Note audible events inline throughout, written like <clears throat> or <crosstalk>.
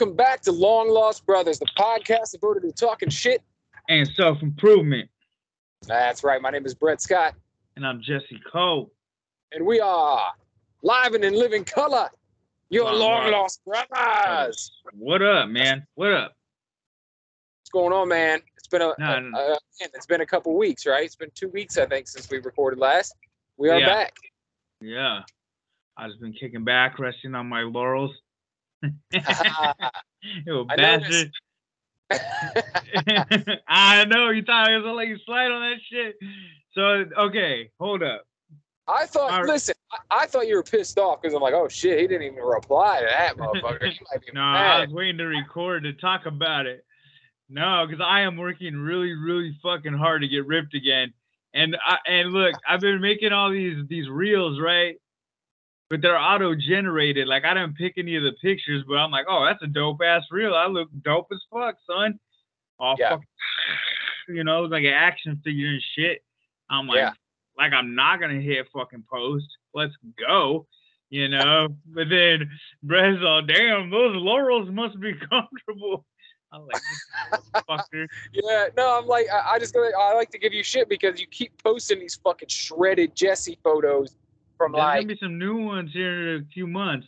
Welcome back to Long Lost Brothers, the podcast devoted to talking shit and self improvement. That's right. My name is Brett Scott. And I'm Jesse Cole. And we are live and in living color. Your long, long lost brothers. What up, man? What up? What's going on, man? It's been a, a, a it's been a couple weeks, right? It's been two weeks, I think, since we recorded last. We are yeah. back. Yeah. I've been kicking back, resting on my laurels. <laughs> you bastard. <laughs> <laughs> I know you thought I was gonna let you slide on that shit. So okay, hold up. I thought, right. listen, I, I, thought you were pissed off because I'm like, oh shit, he didn't even reply to that motherfucker. no, I was waiting to record to talk about it. No, because I am working really, really fucking hard to get ripped again. And I, and look, I've been making all these these reels, right? But they're auto generated. Like I didn't pick any of the pictures, but I'm like, oh, that's a dope ass reel. I look dope as fuck, son. All yeah. fuck, <sighs> you know, like an action figure and shit. I'm like, yeah. like I'm not gonna hit fucking post. Let's go. You know, but then Brett's all damn, those laurels must be <laughs> comfortable. I'm like, <laughs> fucker. Yeah, no, I'm like, I, I just go, I like to give you shit because you keep posting these fucking shredded Jesse photos from There's like gonna be some new ones here in a few months.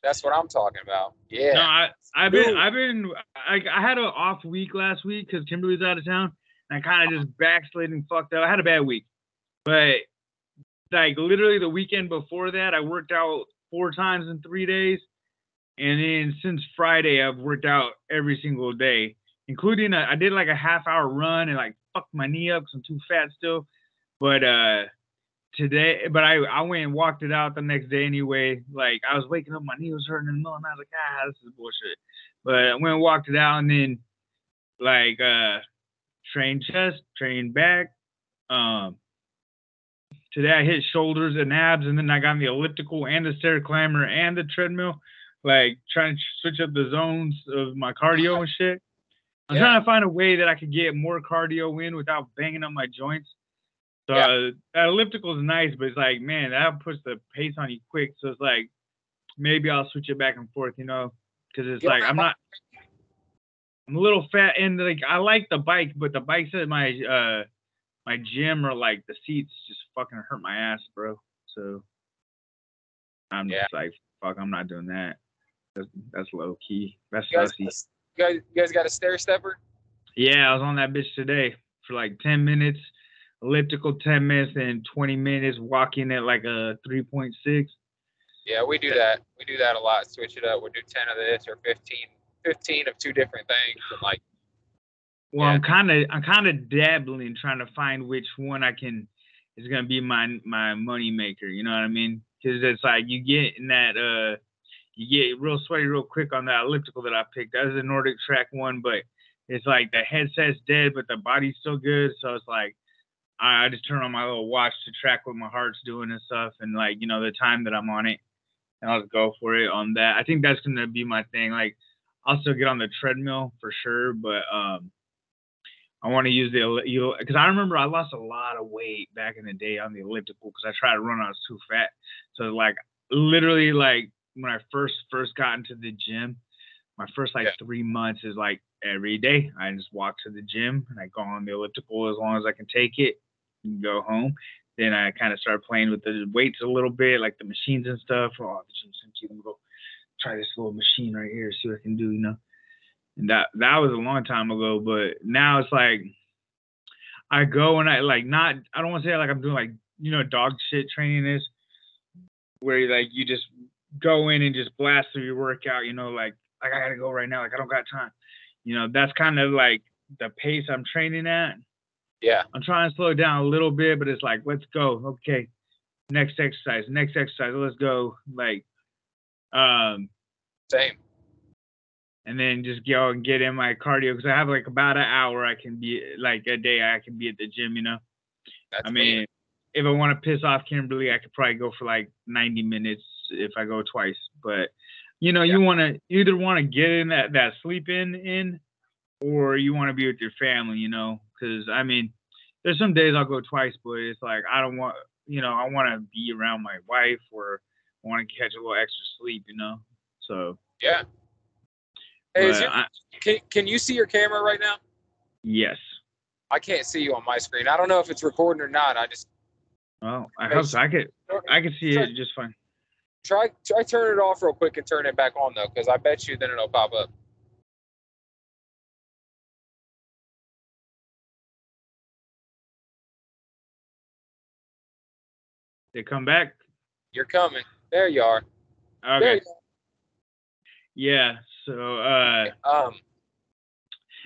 That's what I'm talking about. Yeah. No, I, I've been, I've been, I, I had an off week last week because Kimberly's out of town, and I kind of just backslid and fucked up. I had a bad week, but like literally the weekend before that, I worked out four times in three days, and then since Friday, I've worked out every single day, including a, I did like a half hour run and like fucked my knee up because I'm too fat still, but uh today, but I I went and walked it out the next day anyway. Like I was waking up, my knee was hurting in the middle, and I was like, ah, this is bullshit. But I went and walked it out, and then like uh train chest, train back. Um, today I hit shoulders and abs, and then I got on the elliptical and the stair climber and the treadmill. Like trying to switch up the zones of my cardio and shit. I'm yeah. trying to find a way that I could get more cardio in without banging up my joints. So yeah. uh, that elliptical is nice, but it's like, man, that puts the pace on you quick. So it's like, maybe I'll switch it back and forth, you know, because it's yeah. like I'm not, I'm a little fat, and like I like the bike, but the bikes at my uh my gym are like the seats just fucking hurt my ass, bro. So I'm yeah. just like, fuck, I'm not doing that. That's, that's low key. That's you guys, you guys, you guys got a stair stepper? Yeah, I was on that bitch today for like 10 minutes elliptical 10 minutes and 20 minutes walking at like a 3.6 yeah we do that. We do that a lot switch it up. We'll do 10 of this or 15 15 of two different things and like well yeah. i'm kind of i'm kind of dabbling trying to find which one i can is going to be my my money maker you know what i mean? Because it's like you get in that uh you get real sweaty real quick on that elliptical that i picked. That was a nordic track one but it's like the headset's dead but the body's still good so it's like I, just turn on my little watch to track what my heart's doing and stuff, and like you know the time that I'm on it, and I'll just go for it on that. I think that's gonna be my thing. Like I'll still get on the treadmill for sure, but um, I want to use the you because I remember I lost a lot of weight back in the day on the elliptical because I tried to run, I was too fat. So like literally like when I first first got into the gym, my first like yeah. three months is like every day. I just walk to the gym and I go on the elliptical as long as I can take it and go home. Then I kind of start playing with the weights a little bit, like the machines and stuff. Oh. Let me go try this little machine right here, see what I can do, you know. And that that was a long time ago, but now it's like I go and I like not I don't want to say like I'm doing like you know dog shit training is where like you just go in and just blast through your workout, you know, like like I gotta go right now, like I don't got time. You know, that's kind of like the pace I'm training at. Yeah. I'm trying to slow it down a little bit, but it's like, let's go. Okay. Next exercise, next exercise, let's go. Like, um, same. And then just go and get in my cardio because I have like about an hour I can be like a day I can be at the gym, you know. That's I mean, me. if I want to piss off Kimberly, I could probably go for like 90 minutes if I go twice. But you know, yeah. you want to either want to get in that that sleep in in, or you want to be with your family. You know, because I mean, there's some days I'll go twice, but it's like I don't want, you know, I want to be around my wife or I want to catch a little extra sleep. You know, so yeah. Hey, your, I, can can you see your camera right now? Yes. I can't see you on my screen. I don't know if it's recording or not. I just. Oh, I hope so. I could. I could see try, it just fine. Try try turn it off real quick and turn it back on though, because I bet you then it'll pop up. They come back. You're coming. There you are. Okay. You are. Yeah. So. uh Um.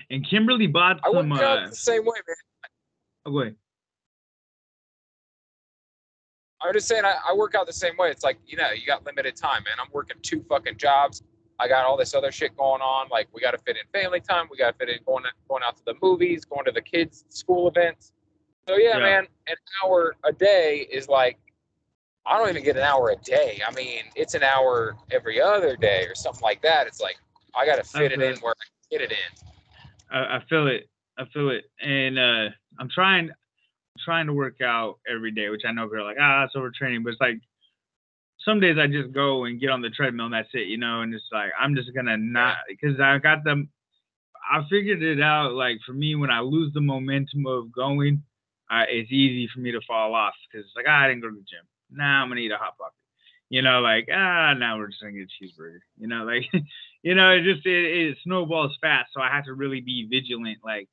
And Kimberly bought I some. I uh, the same way, man. Okay. I'm just saying, I, I work out the same way. It's like, you know, you got limited time, man. I'm working two fucking jobs. I got all this other shit going on. Like, we got to fit in family time. We got to fit in going going out to the movies, going to the kids' school events. So yeah, yeah, man, an hour a day is like, I don't even get an hour a day. I mean, it's an hour every other day or something like that. It's like I got to fit it in where I get it in. I, I feel it. I feel it, and uh, I'm trying trying to work out every day, which I know people are like, ah, that's overtraining, but it's like some days I just go and get on the treadmill and that's it, you know, and it's like I'm just gonna not because I got them. I figured it out. Like for me, when I lose the momentum of going, uh, it's easy for me to fall off because it's like ah, I didn't go to the gym. Now I'm gonna eat a hot pocket. You know, like ah, now we're just gonna get a cheeseburger. You know, like <laughs> you know, it just it, it snowballs fast. So I have to really be vigilant. Like,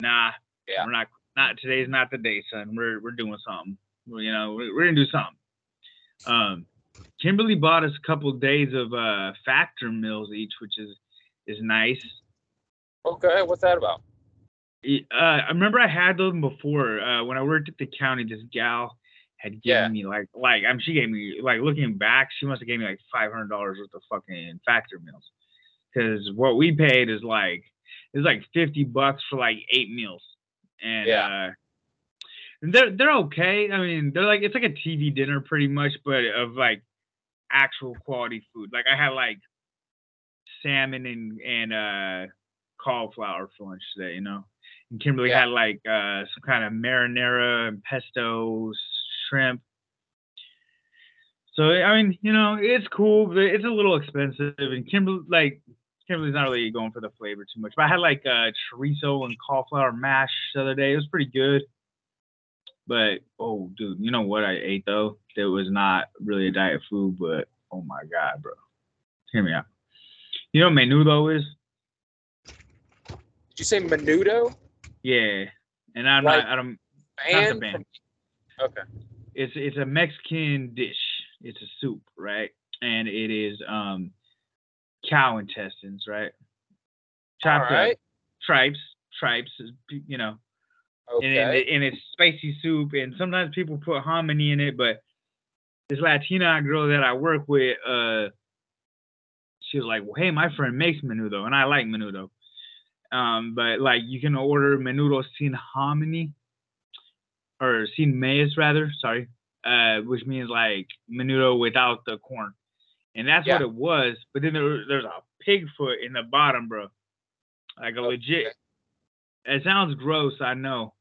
nah, yeah. we're not not today's not the day, son. We're we're doing something. You know, we're, we're gonna do something. Um, Kimberly bought us a couple days of uh, factor meals each, which is is nice. Okay, what's that about? Uh, I remember I had them before uh, when I worked at the county. This gal had given yeah. me like like I mean she gave me like looking back, she must have gave me like five hundred dollars worth of fucking factor meals. Cause what we paid is like it's like fifty bucks for like eight meals and yeah. uh, they're they're okay. I mean, they're like it's like a TV dinner pretty much, but of like actual quality food. Like I had like salmon and and uh cauliflower for lunch today, you know. And Kimberly yeah. had like uh some kind of marinara and pesto shrimp. So I mean, you know, it's cool, but it's a little expensive. And Kimberly, like Kimberly's not really going for the flavor too much. But I had like uh, chorizo and cauliflower mash the other day. It was pretty good. But oh, dude, you know what I ate though? That was not really a diet food, but oh my god, bro. Hear me out. You know what menudo is? Did you say menudo? Yeah, and I'm like not. I don't. Not the band. Okay. It's it's a Mexican dish. It's a soup, right? And it is um cow intestines, right? Chopped right. up tripes, tripes, you know. Okay. And, and it's spicy soup, and sometimes people put hominy in it, but this Latina girl that I work with, uh, she was like, "Well, hey, my friend makes menudo, and I like menudo, um, but like you can order menudo sin hominy, or sin maíz rather, sorry, uh, which means like menudo without the corn." and that's yeah. what it was. But then there, there's a pig foot in the bottom, bro, like a legit. It sounds gross, I know.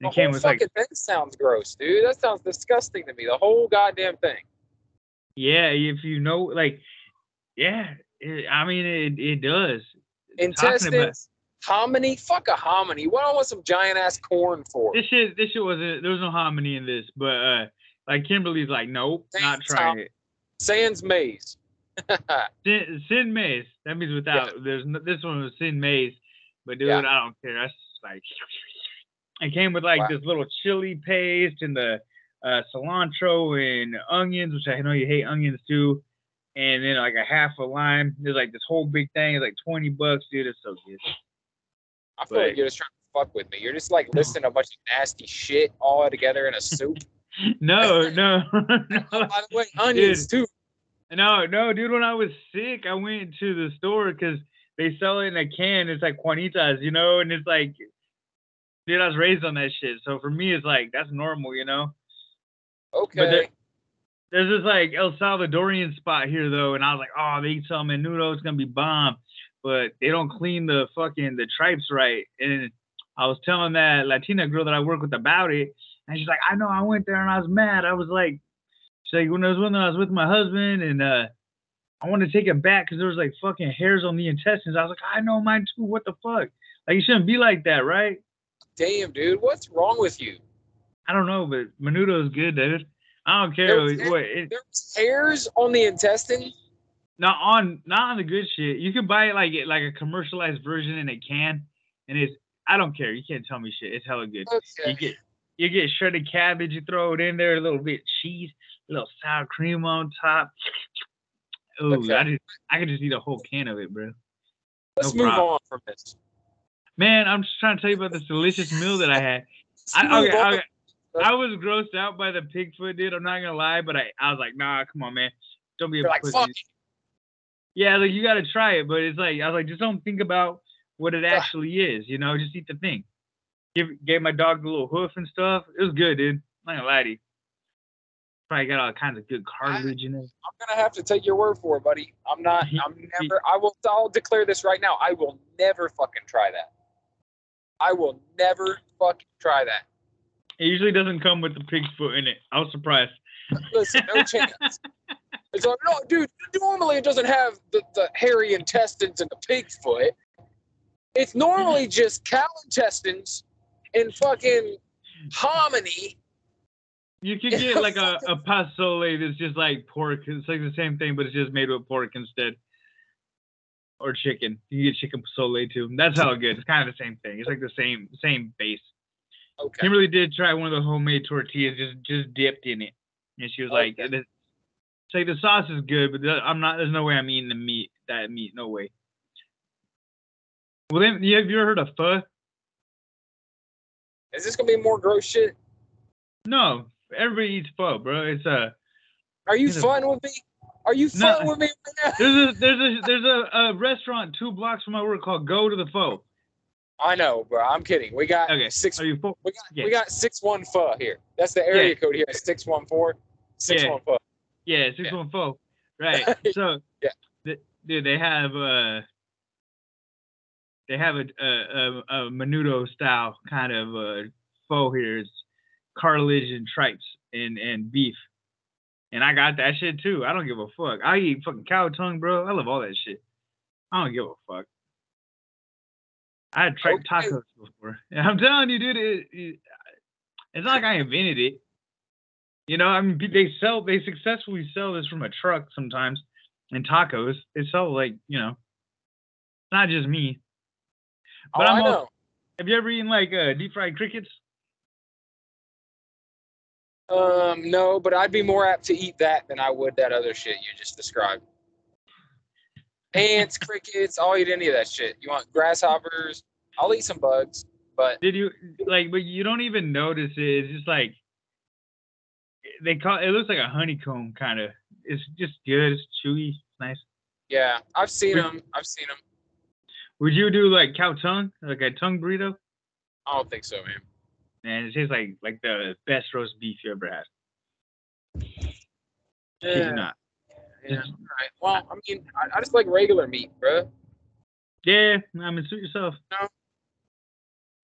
And the whole fucking like, thing sounds gross, dude. That sounds disgusting to me. The whole goddamn thing. Yeah, if you know, like, yeah, it, I mean, it it does. Intestines. Hominy? Fuck a hominy. What I want some giant ass corn for? This shit, this shit wasn't. There was no hominy in this, but uh, like Kimberly's like, nope, not trying it. Sans maize. <laughs> sin, sin maize. That means without. Yeah. There's no, this one was sin maize, but dude, yeah. I don't care. That's like. It came with like wow. this little chili paste and the uh, cilantro and onions, which I know you hate onions too, and then like a half a lime. There's like this whole big thing. It's like twenty bucks, dude. It's so good. I feel but, like you're just trying to fuck with me. You're just like listing a bunch of nasty shit all together in a soup. <laughs> no, no, <laughs> no. Oh, by the way, onions dude. too. No, no, dude. When I was sick, I went to the store because they sell it in a can. It's like Juanitas, you know, and it's like, dude, I was raised on that shit. So for me, it's like that's normal, you know. Okay. But there's this like El Salvadorian spot here though, and I was like, oh, they eat some menudo, it's gonna be bomb. But they don't clean the fucking the tripes right. And I was telling that Latina girl that I work with about it, and she's like, I know I went there and I was mad. I was like, she's like, when I was when I was with my husband and uh I want to take it back because there was like fucking hairs on the intestines. I was like, I know mine too. What the fuck? Like you shouldn't be like that, right? Damn, dude, what's wrong with you? I don't know, but menudo is good, dude. I don't care. There's, what, it, there's hairs on the intestine. Not on, not on the good shit. You can buy it like like a commercialized version in a can, and it's. I don't care. You can't tell me shit. It's hella good. Okay. You get you get shredded cabbage. You throw it in there, a little bit cheese, a little sour cream on top. Ooh, Okay. I just I could just eat a whole can of it, bro. Let's No move problem. on from this. Man, I'm just trying to tell you about this delicious meal that I had. <laughs> I, okay, okay. I was grossed out by the pig foot, dude. I'm not gonna lie, but I, I was like, nah, come on, man. Don't be a You're like, pussy. Yeah, like you gotta try it, but it's like I was like, just don't think about what it actually is, you know, just eat the thing. Give gave my dog the little hoof and stuff. It was good, dude. I'm not gonna lie to you. Probably got all kinds of good cartilage in it. I'm gonna have to take your word for it, buddy. I'm not. <laughs> I'm never. I will. I'll declare this right now. I will never fucking try that. I will never fucking try that. It usually doesn't come with the pig's foot in it. I was surprised. Listen, no <laughs> chance. It's like, no, dude. Normally, it doesn't have the, the hairy intestines and the pig's foot. It's normally mm-hmm. just cow intestines and fucking hominy. You could <laughs> get like a, a pozole that's just like pork. It's like the same thing, but it's just made with pork instead. Or chicken. You can get chicken pozole too. That's how good. It's kind of the same thing. It's like the same same base. Okay. Kimberly did try one of the homemade tortillas, just just dipped in it, and she was like, Okay. "It's like the sauce is good, but I'm not. There's no way I'm eating the meat. That meat, no way." Well, then, you have you ever heard of pho? Is this gonna be more gross shit? No, everybody eats pho, bro. It's a Are you fun with me? Are you No. fun with me right now? there's a <laughs> there's a there's a, a restaurant two blocks from my work called Go to the Pho. I know, bro. I'm kidding. We got Okay, six. Are you? We got Yeah. we got six one pho here. That's the area code here. Six one four. Six one pho. Yeah, six one four. Right. <laughs> So Yeah. th- dude, they have uh they have a a, a, a menudo style kind of uh pho here. It's cartilage and tripes and and beef. And I got that shit too. I don't give a fuck. I eat fucking cow tongue, bro. I love all that shit. I don't give a fuck. I had tripe Okay. tacos before. <laughs> I'm telling you, dude, it, it, it's not like I invented it. You know, I mean, they sell, they successfully sell this from a truck sometimes, and tacos. They sell like, you know, not just me. But oh, I'm I al- know. Have you ever eaten like uh, deep fried crickets? Um, no, but I'd be more apt to eat that than I would that other shit you just described. Ants, crickets, I'll eat any of that shit. You want grasshoppers? I'll eat some bugs, but Did you like? But you don't even notice it. It's just like they call it. Looks like a honeycomb kind of. It's just good. It's chewy. It's nice. yeah, I've seen Would- them. I've seen them. Would you do like cow tongue, like a tongue burrito? I don't think so, man. Man, it tastes like like the best roast beef you ever had. Yeah, not. yeah. All right. Well, I mean, I, I just like regular meat, bro. Yeah, I mean, suit yourself.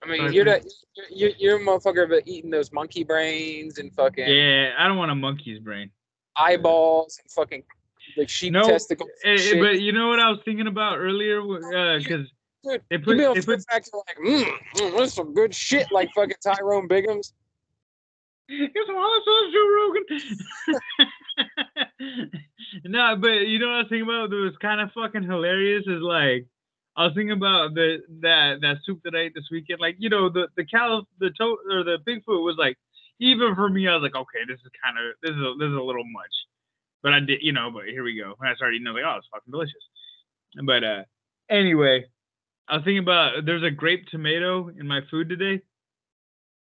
I mean, you're that you're, you're a motherfucker about eating those monkey brains and fucking Yeah, I don't want a monkey's brain. eyeballs and fucking like sheep No, testicles. Eh, eh, shit. but you know what I was thinking about earlier? Because Dude, they put they put factor like, mm, mm, that's some good shit, like fucking Tyrone Biggums. It's awesome, Joe Rogan. <laughs> no, but you know what I was thinking about? That was kind of fucking hilarious. Is like I was thinking about the that that soup that I ate this weekend. Like you know the the cow the toe or the Bigfoot was like even for me I was like okay this is kind of this is a, this is a little much. But I did you know but here we go. When I started eating I was like oh it's fucking delicious. But uh anyway I was thinking about there's a grape tomato in my food today.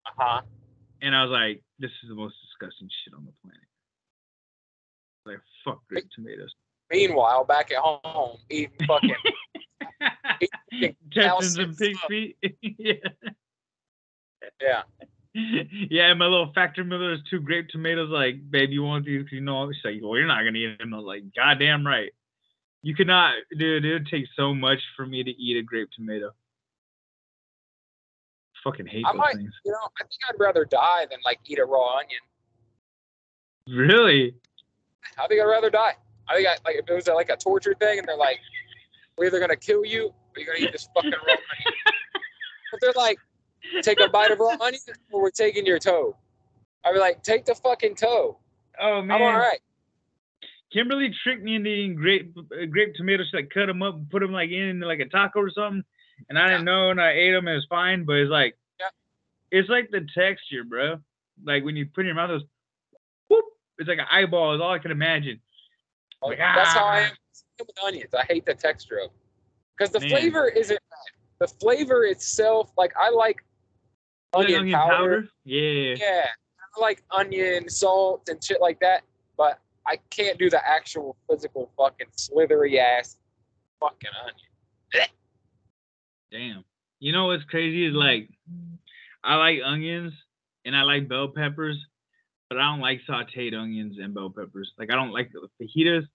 Uh huh. And I was like, this is the most disgusting shit on the planet. Like, fuck grape tomatoes. Meanwhile, back at home, eating fucking <laughs> Testing some pig feet. <laughs> yeah. yeah. Yeah, my little factor miller is two grape tomatoes. Like, babe, you want these? You know, she's like, well, you're not gonna eat them. I was like, goddamn right. You could not, dude. It would take so much for me to eat a grape tomato. Fucking hate I those might- things. You know, I think I'd rather die than like eat a raw onion. Really? I think I'd rather die. I think I, like if it was like a torture thing, and they're like, we're either gonna kill you or you're gonna eat this fucking raw <laughs> onion. but they're like, take a bite of raw <laughs> onion or we're taking your toe. I'd be like, take the fucking toe. Oh man, I'm all right. Kimberly tricked me into eating grape uh, grape tomatoes. She like cut them up and put them like in like a taco or something, and I didn't know, and I ate them. and It was fine, but it's like, Yeah. it's like the texture, bro. Like when you put in your mouth, it's whoop. It's like an eyeball. Is all I can imagine. Like, That's how I ah. Am with onions. I hate the texture of because the Man. flavor isn't bad. The flavor itself, like I like Like onion, powder. Yeah. Yeah, I like onion, salt, and shit like that. But I can't do the actual physical fucking slithery ass fucking onion. Damn. You know what's crazy is like, I like onions and I like bell peppers, but I don't like sauteed onions and bell peppers. Like I don't like the fajitas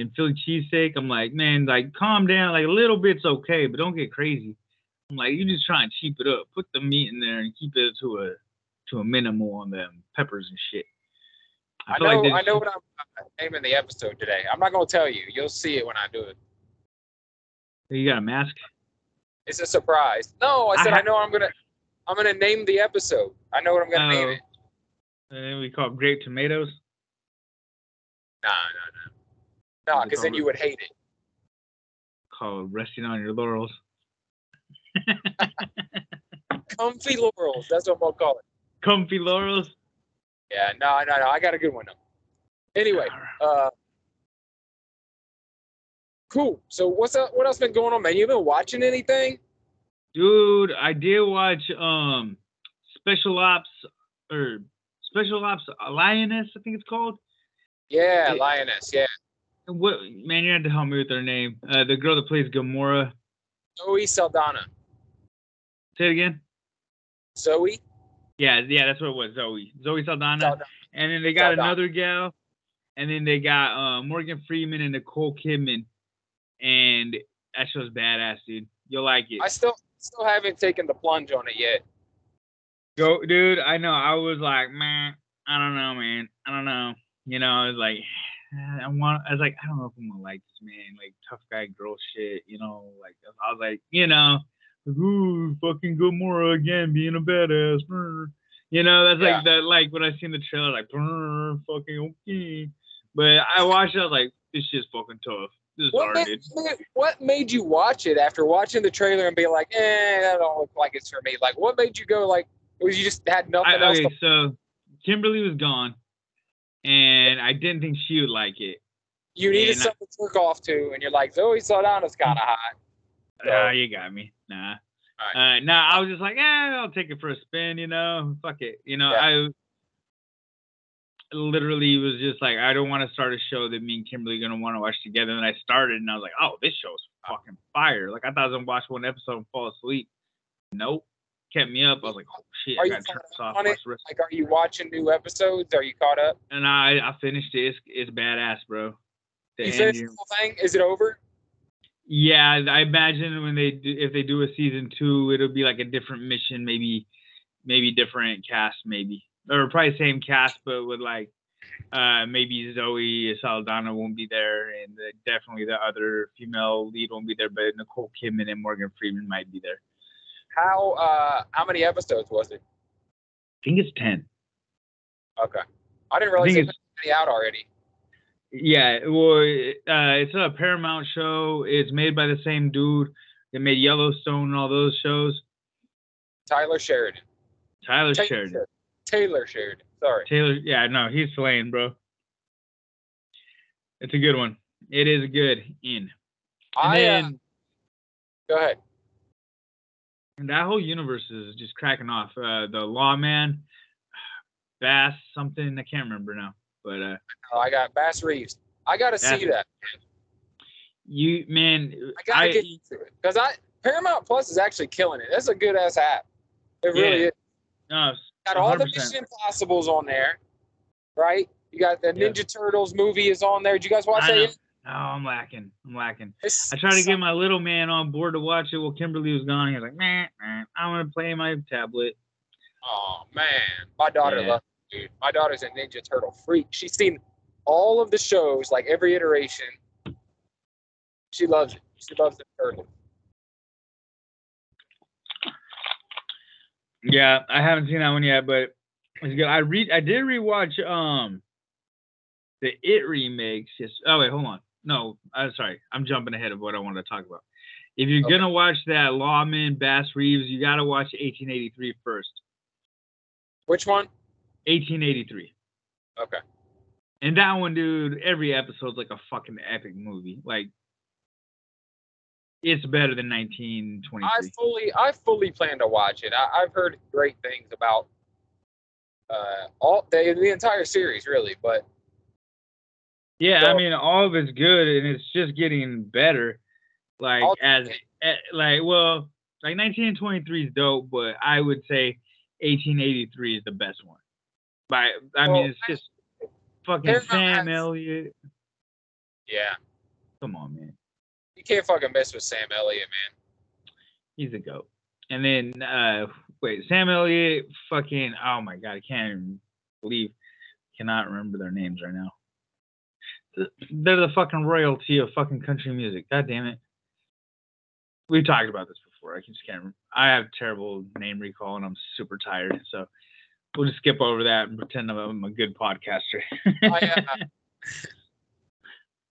and Philly cheesesteak. I'm like, man, like calm down. Like a little bit's okay, but don't get crazy. I'm like, you just try and cheap it up. Put the meat in there and keep it to a to a minimal on them peppers and shit. I, feel know, they I know what I'm uh, naming the episode today. I'm not gonna tell you. You'll see it when I do it. You got a mask? It's a surprise. No, I I said I, ha- know I'm gonna. I'm gonna name the episode. I know what I'm gonna name Oh. it. And we call it grape tomatoes. Nah, no, no, no, because then you would hate it. Called resting on your laurels. <laughs> Comfy laurels. That's what I'm gonna call it. Comfy laurels. Yeah, no, no, no. I got a good one though. Anyway, uh, cool. So what's up? What else been going on, man? You been watching anything? Dude, I did watch um Special Ops or Special Ops Lioness, I think it's called. Yeah, It- Lioness. Yeah, What man, you had to help me with her name. Uh, the girl that plays Gamora. Zoe Saldana. Say it again. Zoe Yeah, yeah, that's what it was. Zoe. Zoe Saldana. Saldana. And then they got Saldana. another gal. And then they got uh, Morgan Freeman and Nicole Kidman. And that show's badass, dude. You'll like it. I still still haven't taken the plunge on it yet. Go, dude. I know. I was like, man, I don't know, man. I don't know. You know, I was like, I want. I was like, I don't know if I'm gonna like this, man. Like tough guy girl shit. You know, like I was like, you know, ooh, fucking Gamora again, being a badass. brr. You know, that's like that. Like when I seen the trailer, like, brr, fucking okay. But I watched it. I was like, this shit's fucking tough. This is What hard, made, dude. what made you watch it after watching the trailer and be like, eh, that don't look like it's for me? Like, what made you go like? Was you just had nothing I, else? okay, To, so Kimberly was gone, and I didn't think she would like it. you needed and I- something to look off to, and you're like, Zoe Saldana's kind of hot. So- you got me. Nah. Uh, nah, I was just like, yeah, I'll take it for a spin, you know. Fuck it. You know, I literally was just like, I don't want to start a show that me and Kimberly are gonna want to watch together. And I started and I was like, oh, this show's fucking fire. Like I thought I was gonna watch one episode and fall asleep. Nope. Kept me up. I was like, oh shit, Are I you gotta turn caught this up off. on it? Like, are you watching new episodes? Are you caught up? And I I finished it. It's, it's badass, bro. The You finished the whole thing? Is it over? Yeah, I imagine when they do, if they do a season two, it'll be like a different mission, maybe, maybe different cast, maybe, or probably same cast, but with like, uh, maybe Zoe Saldana won't be there, and the, definitely the other female lead won't be there, but Nicole Kidman and Morgan Freeman might be there. How uh how many episodes was it? I think it's ten. Okay, I didn't realize think it was already out already. Yeah, well, uh, it's a Paramount show. It's made by the same dude that made Yellowstone and all those shows. Tyler Sheridan. Tyler Taylor Sheridan. Taylor Sheridan. Sorry. Taylor, yeah, no, he's slaying, bro. It's a good one. It is good. In. And I uh, go ahead. And that whole universe is just cracking off. Uh, the Lawman, <sighs> Bass, something I can't remember now, but uh, Oh, I got Bass Reeves. I got to see that. you man, I got to I- get into it because I Paramount Plus is actually killing it. That's a good ass app. It really Yeah. is. no, Got all the 100%. Mission Impossibles on there, right? You got the Yeah. Ninja Turtles movie is on there. Did you guys watch I that No, I'm lacking. I'm lacking. It's I tried to get my little man on board to watch it. Well, Kimberly was gone. He was like, man, I want to play my tablet. Oh man, my daughter Yeah. loves it, dude. My daughter's a Ninja Turtle freak. She's seen all of the shows, like every iteration. She loves it. She loves the turtle. Yeah, I haven't seen that one yet, but it's good. I read. I did rewatch um the It remakes. Yes. Oh wait, hold on. No, I'm sorry. I'm jumping ahead of what I wanted to talk about. If you're okay. gonna watch that Lawman Bass Reeves, you gotta watch 1883 first. Which one? 1883. Okay. And that one, dude, every episode's like a fucking epic movie. Like it's better than 1923. I fully, I fully plan to watch it. I, have heard great things about uh, all the, the entire series, really. But yeah, so, I mean, all of it's good, and it's just getting better. Like as, eh, like well, like 1923 is dope, but I would say 1883 is the best one. By I well, mean, it's just fucking Sam Elliott. Yeah. Come on, man. You can't fucking mess with Sam Elliott, man. He's a goat. And then uh wait, Sam Elliott, fucking oh my god, I can't even believe cannot remember their names right now. They're the fucking royalty of fucking country music. God damn it. We've talked about this before. I just can't. Remember. I have terrible name recall and I'm super tired. So we'll just skip over that and pretend I'm a good podcaster. uh, <laughs>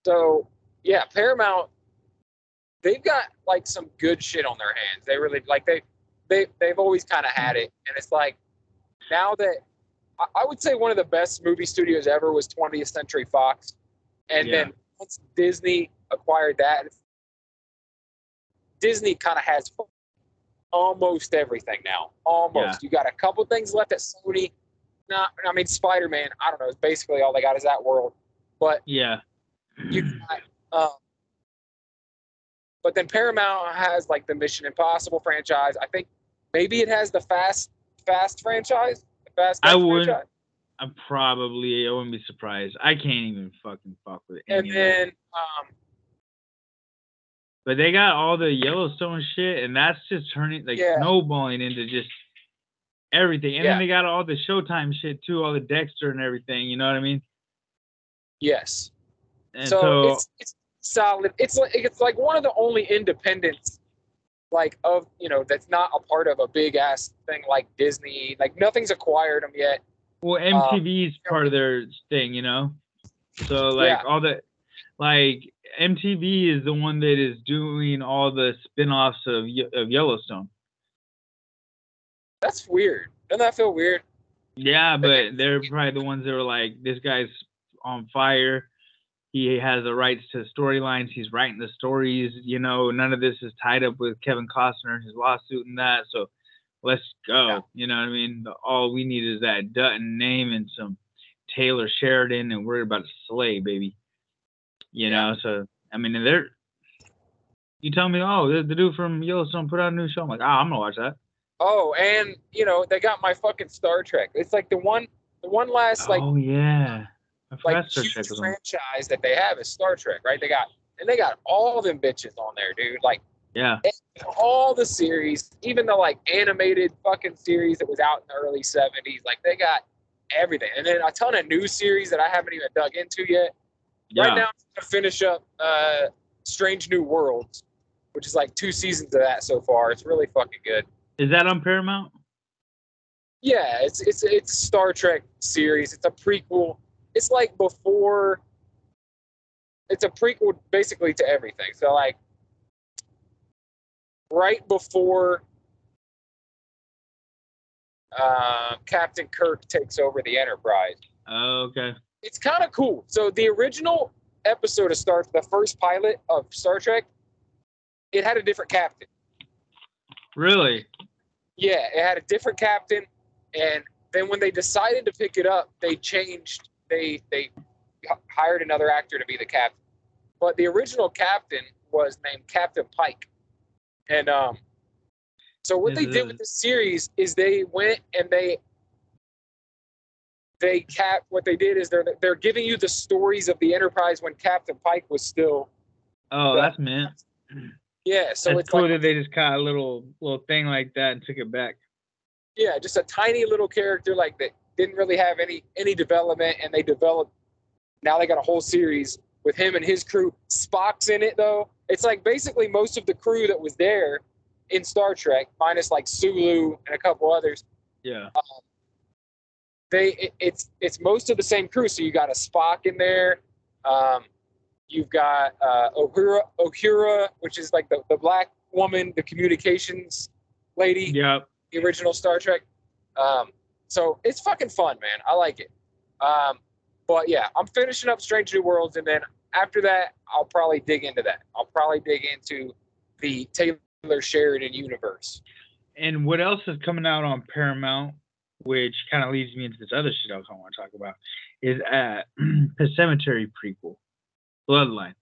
so yeah, Paramount, they've got like some good shit on their hands. They really like they they they've always kind of had it, and it's like now that I would say one of the best movie studios ever was 20th Century Fox, and yeah. then once Disney acquired that, Disney kind of has almost everything now. Almost. Yeah. You got a couple things left at Sony. Not, I mean, Spider Man. I don't know. It's basically all they got is that world. But yeah, you <clears throat> got. Um, but then Paramount has like the Mission Impossible franchise. I think maybe it has the Fast Fast franchise. The Fast. I would. I'm probably. I wouldn't be surprised. I can't even fucking fuck with it. And then, um, but they got all the Yellowstone shit, and that's just turning like yeah. snowballing into just everything. And yeah. then they got all the Showtime shit too, all the Dexter and everything. You know what I mean? Yes. And so, so it's, it's solid. It's like it's like one of the only independents, like of you know, that's not a part of a big ass thing like Disney. Like nothing's acquired them yet. Well, MTV's um, part of their thing, you know. So like yeah. all the like MTV is the one that is doing all the spin-offs of of Yellowstone. That's weird. Doesn't that feel weird? Yeah, but they're probably the ones that were like, this guy's on fire. He has the rights to storylines. He's writing the stories. You know, none of this is tied up with Kevin Costner and his lawsuit and that. So let's go. Yeah. You know what I mean? All we need is that Dutton name and some Taylor Sheridan, and we're about to slay, baby. You know, so I mean, they're. You tell me, oh, the, the dude from Yellowstone put out a new show. I'm like, oh, I'm gonna watch that. Oh, and you know they got my fucking Star Trek. It's like the one, the one last like. Oh yeah. Like huge franchise that they have is Star Trek, right? They got and they got all them bitches on there, dude. Like. Yeah. All the series, even the like animated fucking series that was out in the early '70s, like they got everything, and then a ton of new series that I haven't even dug into yet. Yeah. Right now, I'm gonna finish up uh, Strange New Worlds, which is like two seasons of that so far. It's really fucking good. Is that on Paramount? Yeah, it's it's it's a Star Trek series. It's a prequel. It's like before. It's a prequel basically to everything. So like, right before uh, Captain Kirk takes over the Enterprise. Oh, okay it's kind of cool. So the original episode of Star, the first pilot of Star Trek, it had a different captain. Really? Yeah, it had a different captain, and then when they decided to pick it up, they changed. They they hired another actor to be the captain, but the original captain was named Captain Pike, and um. So what they did with the series is they went and they they cap what they did is they're they're giving you the stories of the Enterprise when Captain Pike was still. Oh, that's mint. Yeah, so that's it's cool like, that they just caught a little little thing like that and took it back. Yeah, just a tiny little character like that didn't really have any any development, and they developed Now they got a whole series with him and his crew. Spock's in it though. It's like basically most of the crew that was there in Star Trek, minus like Sulu and a couple others. Yeah. Um, they it, it's it's most of the same crew. So you got a Spock in there. Um, you've got uh, Uhura, Uhura, which is like the, the black woman, the communications lady. Yep. The original Star Trek. Um, so it's fucking fun, man. I like it. Um, but yeah, I'm finishing up Strange New Worlds, and then after that, I'll probably dig into that. I'll probably dig into the Taylor Sheridan universe. And what else is coming out on Paramount, which kind of leads me into this other shit I want to talk about, is uh, <clears throat> a cemetery prequel, Bloodline.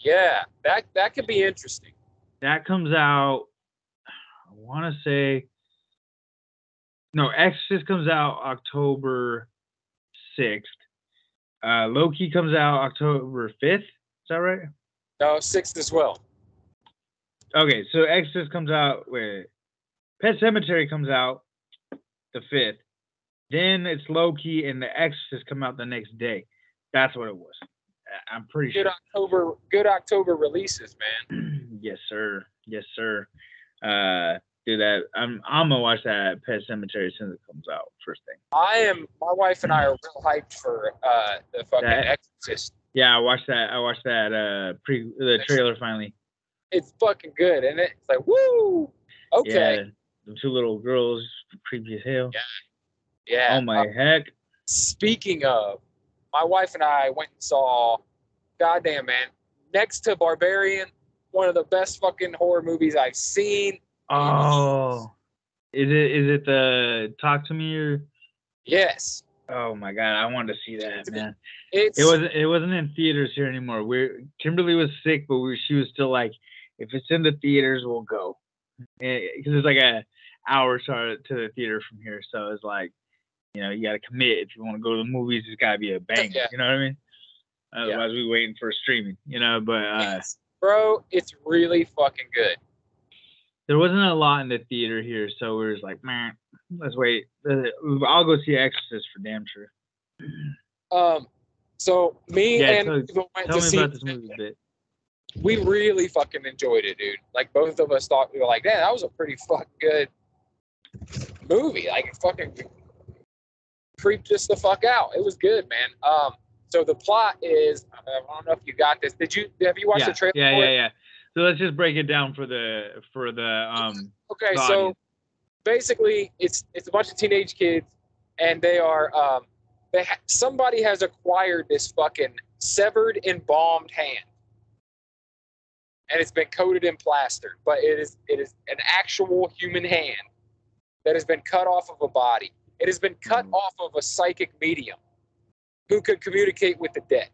Yeah, that that could be interesting. That comes out. I want to say. No, Exorcist comes out October sixth. Uh, Loki comes out October fifth. Is that right? No, sixth as well. Okay, so Exorcist comes out. Wait, Pet Sematary comes out the fifth. Then it's Loki and the Exorcist come out the next day. That's what it was. I'm pretty good sure. October, good October releases, man. <clears throat> yes, sir. Yes, sir. Uh, do that. I'm I'm gonna watch that Pet Sematary as soon as it comes out. First thing. I am. My wife and I are real hyped for uh the fucking That- Exorcist. Yeah, I watched that. I watched that uh pre the trailer finally. It's fucking good, and it? it's like woo. Okay. Yeah, the two little girls, creepy as hell. Yeah. Oh my Uh, heck. speaking of, my wife and I went and saw. Goddamn man, next to Barbarian, one of the best fucking horror movies I've seen. Oh, is it is it the Talk to Me or? Yes, Oh my god, I wanted to see that man. it's It wasn't it wasn't in theaters here anymore. We're Kimberly was sick, but we, she was still like, if it's in the theaters, we'll go. Because it's like a hour to, to the theater from here, so it's like, you know, you got to commit if you want to go to the movies. It's got to be a bang. Yeah. You know what I mean? Otherwise, we waiting for streaming. You know, but uh, bro. It's really fucking good. There wasn't a lot in the theater here, so we was like, man, let's wait. I'll go see Exorcist for damn sure. Um, so me Yeah, and tell- went Tell to me see. about this movie a bit. We really fucking enjoyed it, dude. Like both of us thought we were like, man, that was a pretty fucking good movie. Like it fucking creeped us the fuck out. It was good, man. Um, so the plot is I don't know if you got this. Did you have you watched yeah, the trailer? yeah, yeah, yeah. So let's just break it down for the for the um. Okay, the so basically, it's it's a bunch of teenage kids, and they are um, they ha- somebody has acquired this fucking severed embalmed hand, and it's been coated in plaster, but it is it is an actual human hand that has been cut off of a body. It has been cut Mhm. off of a psychic medium who could communicate with the dead.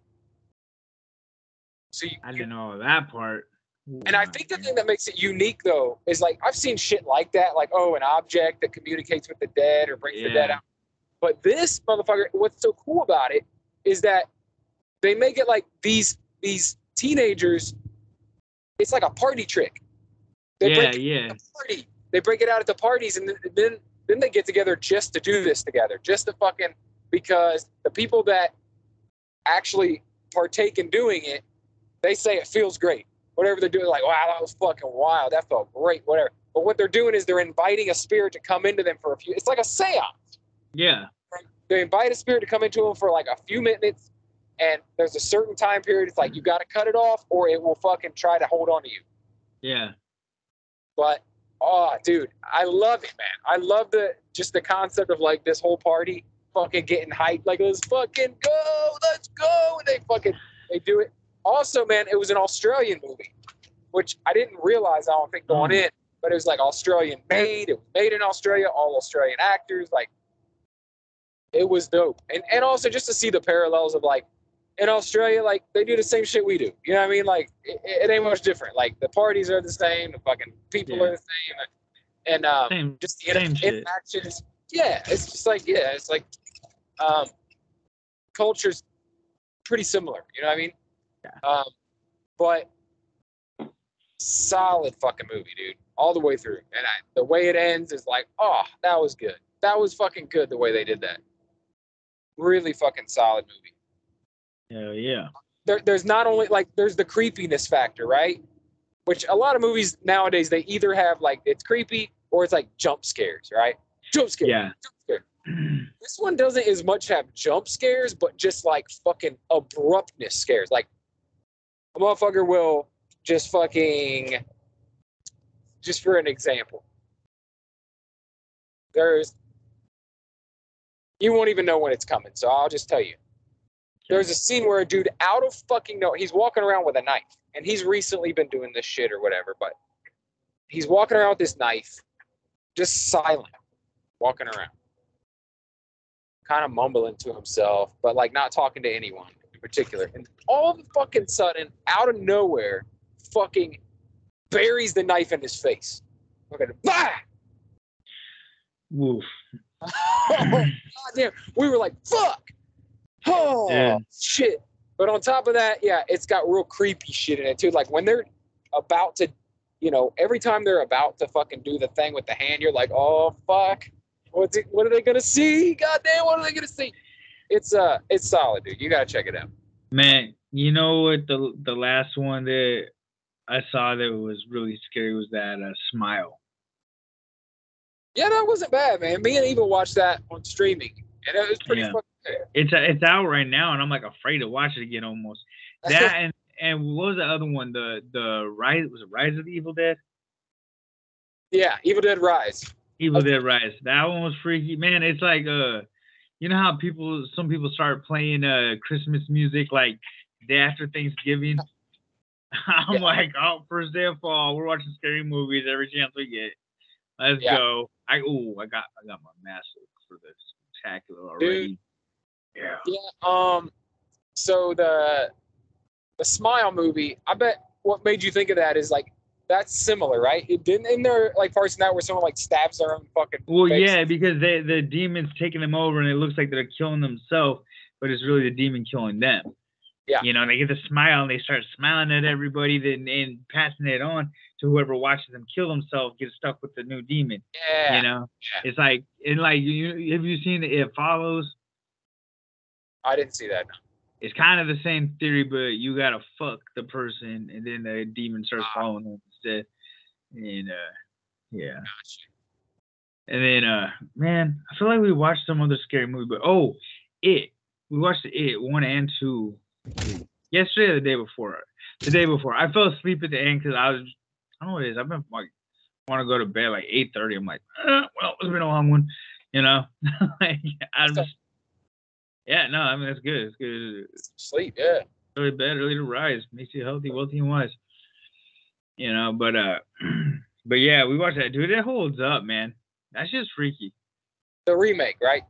So you, I didn't know that part. And I think the thing that makes it unique, though, is like I've seen shit like that, like oh, an object that communicates with the dead or brings the dead out. But this motherfucker, what's so cool about it is that they make it like these these teenagers. It's like a party trick. They yeah, break it yeah, the party. They break it out at the parties, and then then, then they get together just to do this together, just to fucking because the people that actually partake in doing it, they say it feels great. Whatever they're doing, like wow, that was fucking wild. That felt great. Whatever. But what they're doing is they're inviting a spirit to come into them for a few. It's like a seance. yeah. They invite a spirit to come into them for like a few minutes, and there's a certain time period. It's like you got to cut it off, or it will fucking try to hold on to you. Yeah. But oh, dude, I love it, man. I love the just the concept of like this whole party fucking getting hyped. Like let's fucking go, let's go, and they fucking they do it. Also, man, it was an Australian movie, which I didn't realize. I don't think going Mm. in, but it was like Australian made. It was made in Australia, all Australian actors. Like it was dope, and and also just to see the parallels of like in Australia, like they do the same shit we do. You know what I mean? Like it, it ain't much different. Like the parties are the same, the fucking people Yeah. are the same, and, and um, Same. just the same inter- shit. interactions. Yeah, it's just like yeah, it's like um, culture's pretty similar. You know what I mean? Yeah. Um, but solid fucking movie, dude, all the way through. And I, the way it ends is like, oh, that was good. That was fucking good the way they did that. Really fucking solid movie. Hell yeah. There, there's not only like there's the creepiness factor, right? Which a lot of movies nowadays they either have like it's creepy or it's like jump scares, right? Jump scares. Yeah. Jump scare. this one doesn't as much have jump scares, but just like fucking abruptness scares. Like a motherfucker will just fucking just for an example. There's you won't even know when it's coming, so I'll just tell you. There's a scene where a dude out of fucking no, he's walking around with a knife, and he's recently been doing this shit or whatever, but he's walking around with this knife, just silent, walking around, kind of mumbling to himself, but like not talking to anyone particular. And all of a fucking sudden, out of nowhere, fucking buries the knife in his face. Okay, bah! Woof. oh, <laughs> God damn. We were like, fuck. Oh, Yeah. shit. But on top of that, yeah, it's got real creepy shit in it too. Like when they're about to, you know, every time they're about to fucking do the thing with the hand, you're like, oh, fuck. What's it, what are they to see? God damn, what are they to see? It's uh, it's solid, dude. You got to check it out. Man, you know what? The the last one that I saw that was really scary was that uh, Smile. Yeah, that wasn't bad, man. Me and Eva watched that on streaming, and it was pretty Yeah. It's uh, it's out right now, and I'm like afraid to watch it again almost. <laughs> That and and what was the other one? The the rise was it Rise of the Evil Dead? yeah, Evil Dead Rise. Evil Okay. Dead Rise. That one was freaky. Man, it's like uh you know how people some people start playing uh Christmas music like day after Thanksgiving. <laughs> I'm Yeah. like, oh, first day of fall, we're watching scary movies every chance we get. Let's Yeah. go. I oh, I got I got my mask for the spooktacular already. Yeah. Yeah. Um. So the the Smile movie. I bet what made you think of that is like that's similar, right? It didn't in there like parts in that where someone like stabs their own fucking. Well, face? yeah, because they the demon's taking them over, and it looks like they're killing themselves, but it's really the demon killing them. Yeah. You know, and they get the smile, and they start smiling at everybody, then and passing it on to whoever watches them kill themselves, get stuck with the new demon. Yeah. You know, Yeah. it's like and like you have you seen It Follows? I didn't see that. It's kind of the same theory, but you gotta fuck the person, and then the demon starts Ah. following them And uh, yeah. Gotcha. And then, uh, man, I feel like we watched some other scary movie, but oh, it. We watched it one and two yesterday or the day before. The day before, I fell asleep at the end because I was, I don't know what it is. I've been like, want to go to bed like eight thirty. I'm like, well, it's been a long one, you know. <laughs> like, I'm just, yeah, no, I mean it's good. It's good. Sleep. Yeah. Early to bed, early to rise, makes you healthy, wealthy, and wise. You know, but uh, <clears throat> but yeah, we watched that, dude. It holds up, man. That's just freaky. The remake, right?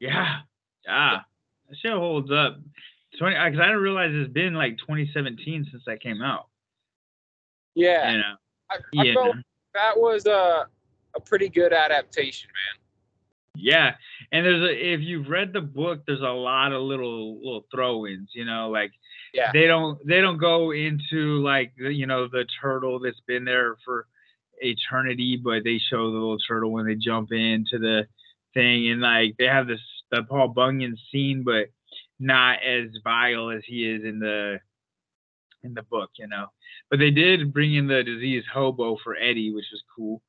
Yeah, yeah, that shit holds up. Twenty, because I didn't realize it's been like 2017 since that came out. Yeah. You know, I, I yeah, felt that was a a pretty good adaptation, man. yeah. And there's a, if you've read the book, there's a lot of little little throw-ins. You know, like Yeah. they don't they don't go into like you know the turtle that's been there for eternity, but they show the little turtle when they jump into the thing, and like they have this the Paul Bunyan scene, but not as vile as he is in the in the book, you know. But they did bring in the disease hobo for Eddie, which was cool.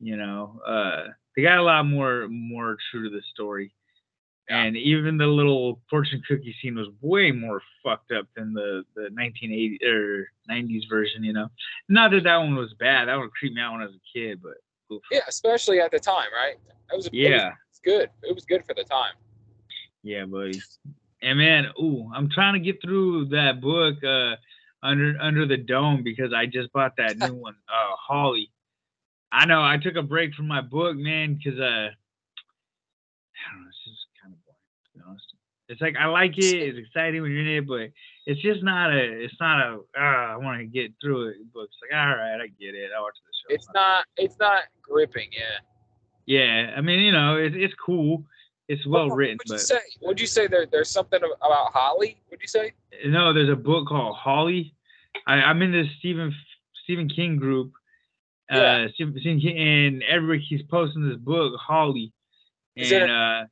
You know, uh, they got a lot more more true to the story. Yeah. And even the little fortune cookie scene was way more fucked up than the the 1980 or 90s version. You know, not that that one was bad. That one creeped me out when I was a kid, but oof. Yeah, especially at the time, right? It was. It was yeah, good. It was good for the time. yeah, buddy. And man, ooh, I'm trying to get through that book, uh, under under the dome because I just bought that <laughs> new one, uh, Holly. I know I took a break from my book, man, because uh, I don't know, it's just kind of boring to be honest. It's like I like it, it's exciting when you're in it, but it's just not a, it's not a, ah, I want to get through it. Book's like, all right, I get it. I watch the show. It's not. It's not gripping. Yeah. Yeah, I mean, you know, it's it's cool. It's well written, What'd you but say? What'd you say? There, there's something about Holly. What'd you say? no, there's a book called Holly. I, I'm in this Stephen Stephen King group. Uh, Yeah. Stephen, Stephen King, and everybody keeps posting this book, Holly, Is it and uh,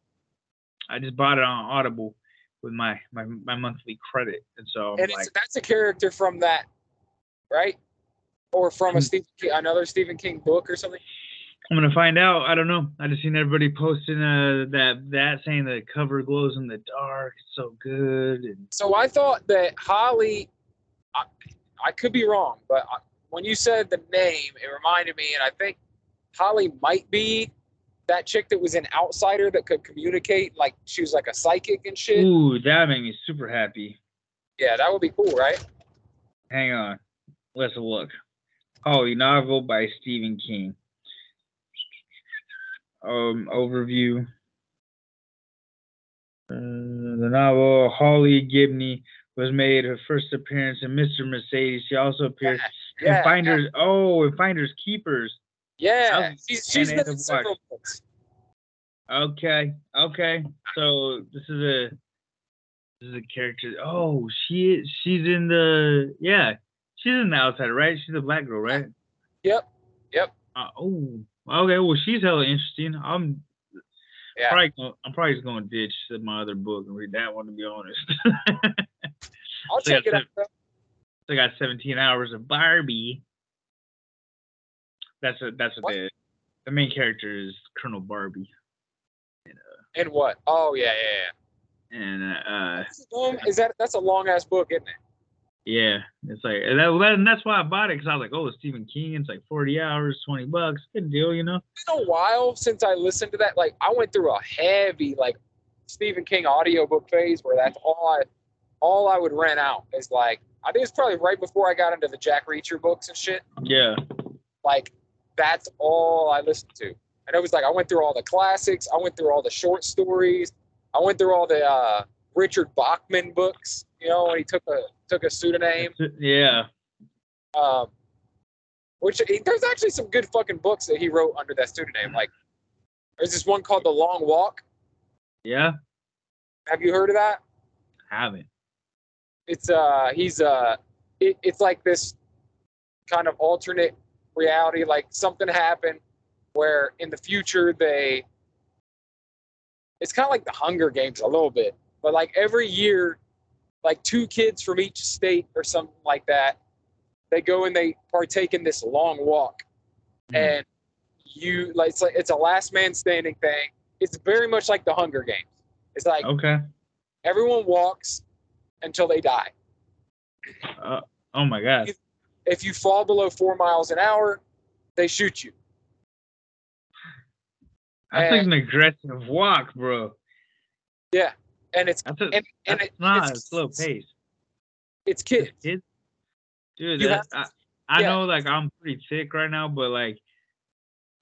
I just bought it on Audible. with my my, my monthly credit, and so and like, it's, that's a character from that, right? Or from a Hmm. Stephen King, another Stephen King book or something. I'm gonna find out. I don't know. I just seen everybody posting uh, that that saying the cover glows in the dark. It's so good. And So I thought that Holly, I, I could be wrong, but I, when you said the name, it reminded me, and I think Holly might be that chick that was an outsider that could communicate, like she was like a psychic and shit. ooh, that made me super happy. Yeah, that would be cool, right? Hang on. Let's look. Oh, novel by Stephen King. Um, overview. Uh, the novel Holly Gibney was made her first appearance in Mr. Mercedes. She also appeared <laughs> Yeah, in Finders. Oh, in Finders Keepers. Yeah, she's she's been in several books. Okay, okay. So this is a this is a character. Oh, she. She's in the yeah. She's in the outside, right? She's a black girl, right? Yep, yep. Uh, oh, okay. Well, she's hella interesting. I'm Yeah. probably gonna, I'm probably just gonna ditch my other book and read that one to be honest. <laughs> I'll So check it out. I got 17 hours of Barbie. That's a that's what, What? the the main character is Colonel Barbie, And what? Oh yeah, yeah, and uh, uh yeah. That's a long- Is that that's a long ass book, isn't it? yeah, it's like and that, and that's why I bought it because I was like, oh, it's Stephen King. It's like 40 hours, 20 bucks, good deal, you know. It's been a while since I listened to that. Like I went through a heavy like Stephen King audiobook phase where that's all I all I would rent out is like I think it's probably right before I got into the Jack Reacher books and shit. Yeah, Like that's all I listened to. And it was like I went through all the classics, I went through all the short stories, I went through all the uh, Richard Bachman books, you know, when he took a took a pseudonym. yeah. Um, which there's actually some good fucking books that he wrote under that pseudonym. Like there's this one called The Long Walk. Yeah, Have you heard of that? haven't. It's uh he's uh it, it's like this kind of alternate reality. Like something happened where in the future they it's kind of like the Hunger Games a little bit, but like every year, like two kids from each state or something like that, they go and they partake in this long walk, Hmm. and you like it's like it's a last man standing thing. It's very much like the Hunger Games. It's like Okay. everyone walks until they die. Uh, oh my god. If you fall below four miles an hour, they shoot you. That's like and- an aggressive walk, bro. Yeah, and it's That's a and, and that's it, not it's, a slow pace. It's kids. Kids, dude. You That, I, I yeah. know, like I'm pretty thick right now, but like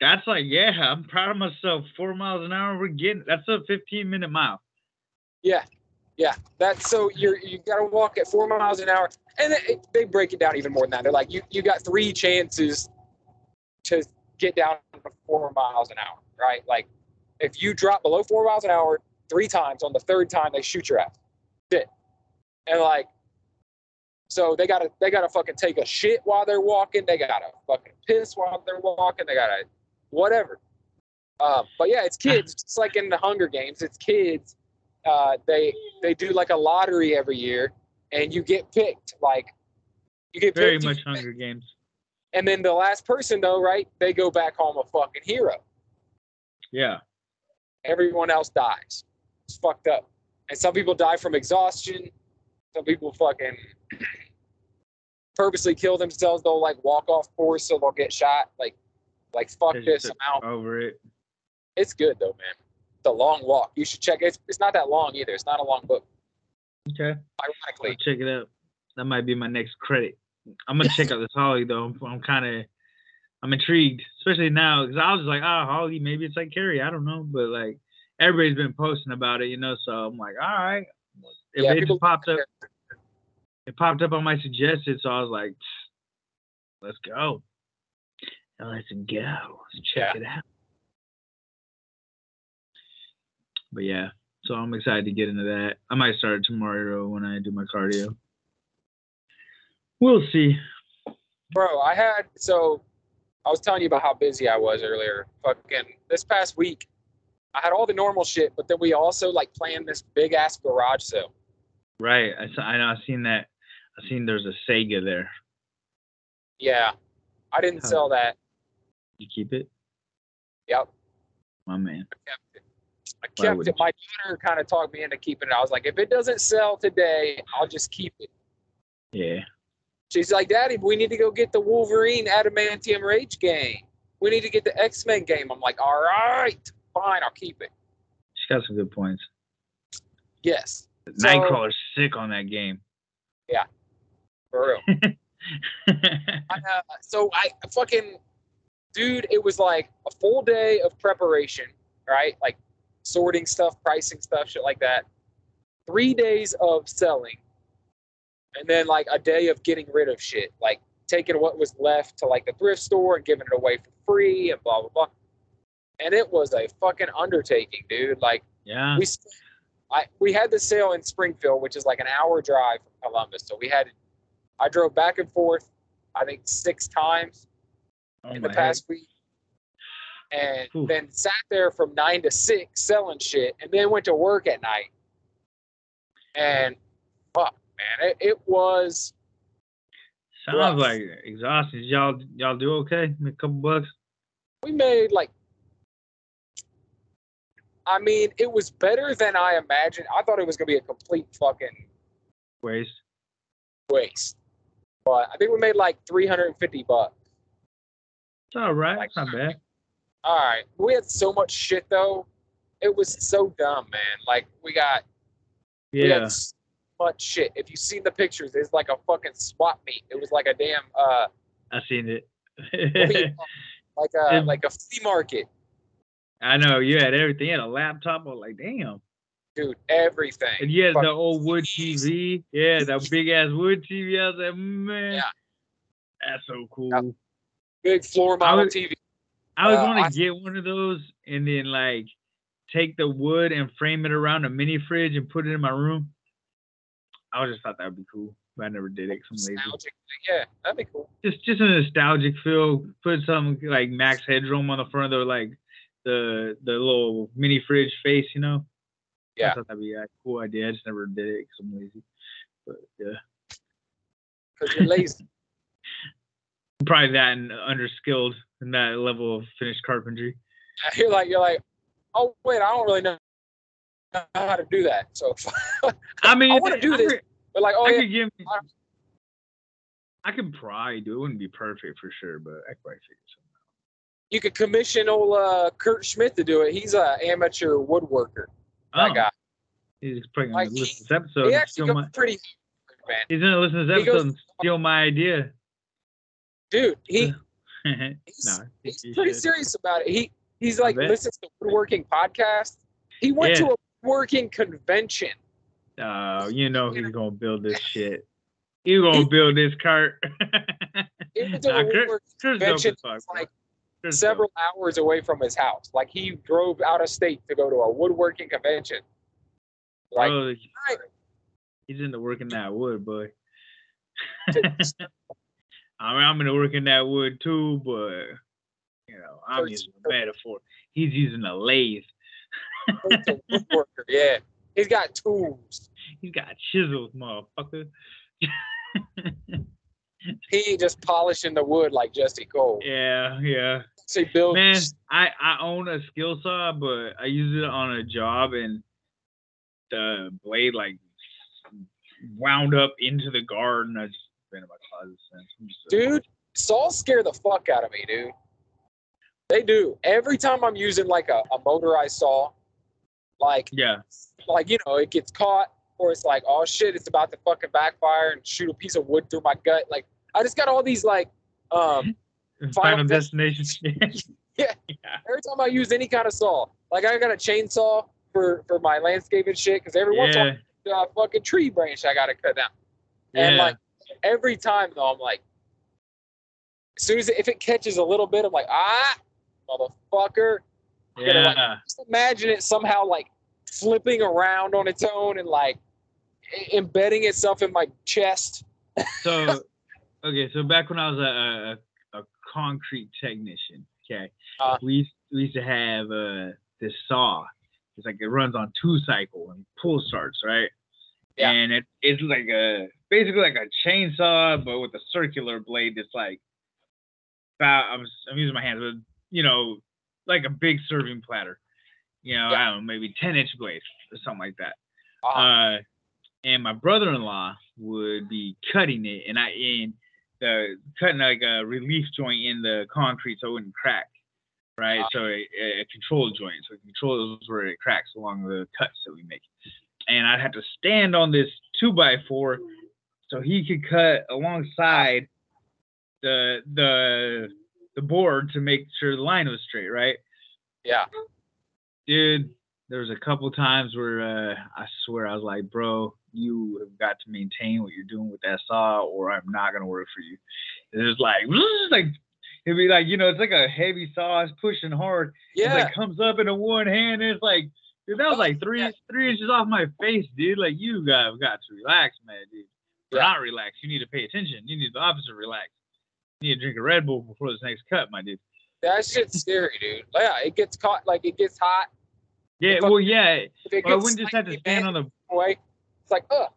that's like, yeah, I'm proud of myself. Four miles an hour, we're getting. That's a 15 minute mile. Yeah, yeah. That's so you're you got to walk at four miles an hour, and they, they break it down even more than that. They're like you you got three chances to get down to four miles an hour, right? Like if you drop below four miles an hour three times, on the third time they shoot your ass. It. And like, so they gotta they gotta fucking take a shit while they're walking. They gotta fucking piss while they're walking. They gotta whatever. Um, but yeah, it's kids. It's like in the Hunger Games. It's kids. Uh, they they do like a lottery every year, and you get picked. Like you get Very picked, much get. Hunger Games. And then the last person though, right? They go back home a fucking hero. Yeah. Everyone else dies. It's fucked up. And some people die from exhaustion. Some people fucking <clears throat> purposely kill themselves. They'll like walk off course so they'll get shot. Like, like fuck this. I'm out. Over it. It's good though, man. A long walk. You should check it. It's, it's not that long either. It's not a long book. Okay. I'll Ironically, check it out. That might be my next credit. I'm gonna check out this Holly though. I'm, I'm kind of, I'm intrigued, especially now because I was like, ah, oh, Holly, maybe it's like Carrie. I don't know, but like everybody's been posting about it, you know. So I'm like, all right. If Yeah, it just popped up, it popped up on my suggested, so I was like, let's go. Let's go. Let's check Yeah. it out. But yeah, so I'm excited to get into that. I might start tomorrow when I do my cardio. We'll see. bro, I had so I was telling you about how busy I was earlier. Fucking this past week, I had all the normal shit, but then we also like planned this big ass garage sale. Right. I saw, I know. I've seen that. I've seen there's a Sega there. Yeah, I didn't Huh. sell that. You keep it, Yep, my man. I kept. I kept it. My daughter kind of talked me into keeping it. I was like, if it doesn't sell today, I'll just keep it. Yeah. She's like, Daddy, we need to go get the Wolverine Adamantium Rage game. We need to get the X Men game. I'm like, all right, fine, I'll keep it. She's got some good points. Yes, So- Nightcrawler's sick on that game. Yeah. For real. <laughs> I, uh, so I fucking, dude, it was like a full day of preparation, right? Like sorting stuff, pricing stuff, shit like that. Three days of selling, and then like a day of getting rid of shit, like taking what was left to like the thrift store and giving it away for free and blah blah blah. And it was a fucking undertaking, dude. Like yeah. we, I we had the sale in Springfield, which is like an hour drive from Columbus. So we had, I drove back and forth, I think six times Oh in the past week, and Oof. then sat there from nine to six selling shit, and then went to work at night. And fuck, man, it, it was Sounds rough. like exhausted. Y'all y'all do okay? Make a couple bucks. we made like. I mean, it was better than I imagined. I thought it was gonna be a complete fucking Waste. waste. But I think we made like 350 bucks. It's all right. Like- It's not bad. All right. We had so much shit though. It was so dumb, man. Like we got Yeah. had so much shit. If you seen the pictures, it's like a fucking swap meet. It was like a damn uh I seen it. <laughs> like a And- like a flea market. I know you had everything. You had a laptop. I was like, damn. Dude, everything. And you had the old wood TV. Yeah, that big ass wood TV. I was like, man, Yeah. that's so cool. Big floor model was- TV. I was Uh, going to get one of those and then like take the wood and frame it around a mini fridge and put it in my room. I just thought that would be cool, but I never did it. I'm lazy. Nostalgic. Yeah, that'd be cool. Just just a nostalgic feel. Put some like max headroom on the front of the like the the little mini fridge face, you know. Yeah. I thought that'd be a cool idea. I just never did it because I'm lazy. But yeah, Because you're lazy. <laughs> probably that and underskilled in that level of finished carpentry. you're like you're like, oh wait, I don't really know how to do that. So <laughs> I mean, I wanna do this. could- but like, oh I yeah, could give. I- I could probably do it. Wouldn't be perfect for sure, but I could probably figure something out. you could commission old uh, Kurt Schmidt to do it. He's an amateur woodworker. That Oh, guy. He's probably gonna listen to this episode. he actually goes my, pretty man. he's gonna listen to this he goes- episode and steal my idea. Dude, he <laughs> no, he's, he's he pretty should. serious about it. He he's like listens to woodworking podcast. He went Yeah. to a woodworking convention. Oh, you know he's gonna build this <laughs> shit. He's gonna build this cart. <laughs> He went to Nah, a woodworking dope convention fuck, like several hours away from his house. Like he drove out of state to go to a woodworking convention. Like Bro, he's into working that wood, boy. I mean, I'm gonna work in that wood too, but you know, I'm Kurt's- using a metaphor. He's using a lathe. Kurt's a woodworker, yeah. He's got tools. He's got chisels, motherfucker. <laughs> He just polishing the wood like Jesse Cole. yeah, yeah. So he builds Man, I I own a skill saw, but I use it on a job, and the blade like wound up into the garden. I just my closet since. I'm just a- dude, saws scare the fuck out of me, dude. They do. Every time I'm using like a, a motorized saw, like Yeah, like you know, it gets caught, or it's like, oh shit, it's about to fucking backfire and shoot a piece of wood through my gut. Like I just got all these like um <laughs> Final, Final Destination. <laughs> Yeah. every time I use any kind of saw, like I got a chainsaw for for my landscaping shit, because every once in a while a fucking tree branch I gotta cut down. yeah. And like every time though, I'm like, as soon as it, if it catches a little bit, I'm like, ah, motherfucker. gonna, like, yeah. Just imagine it somehow like flipping around on its own and like embedding itself in my chest. So, <laughs> okay, so back when I was a a, a concrete technician, okay, Uh. we used, we used to have uh this saw. It's like it runs on two cycle and pull starts, right? Yeah. And it, it's like a basically like a chainsaw, but with a circular blade that's like about I'm, I'm using my hands, but you know, like a big serving platter. You know, Yeah. I don't know, maybe 10 inch blade or something like that. Uh-huh. Uh, and my brother-in-law would be cutting it, and I in the cutting like a relief joint in the concrete so it wouldn't crack, right? Ah. So a, a control joint, so it controls where it cracks along the cuts that we make. And I'd have to stand on this two by four, so he could cut alongside the the the board to make sure the line was straight, right? yeah. dude, there was a couple times where uh, I swear I was like, bro, you have got to maintain what you're doing with that saw, or I'm not gonna work for you. And it was like, <laughs> like it'd be like, you know, it's like a heavy saw, it's pushing hard. It Yeah. like comes up into one hand, and it's like, dude, that was like three three inches off my face, dude. Like you got got to relax, man, dude. Yeah. not relax. You need to pay attention. You need the opposite relax. You need to drink a Red Bull before this next cut, my dude. That shit's scary, dude. Yeah, it gets caught like it gets hot. Yeah, well, yeah. Well, I wouldn't just have to stand on the away, it's like, ugh.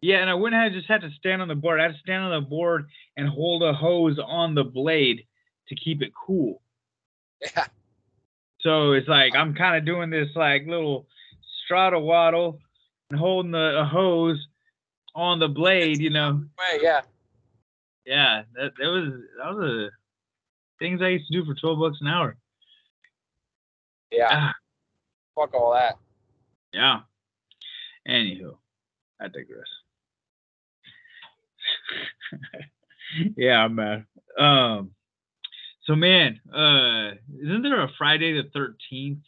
Yeah, and I wouldn't have just had to stand on the board. I had to stand on the board and hold a hose on the blade to keep it cool. Yeah. So it's like I'm kind of doing this like little strata waddle and holding the a hose on the blade, you know. Way, yeah. Yeah, that that was that was a things I used to do for twelve bucks an hour. Yeah. Ah, Fuck all that. yeah. Anywho, I digress. <laughs> yeah, I'm mad. Um, so man, uh, isn't there a Friday the thirteenth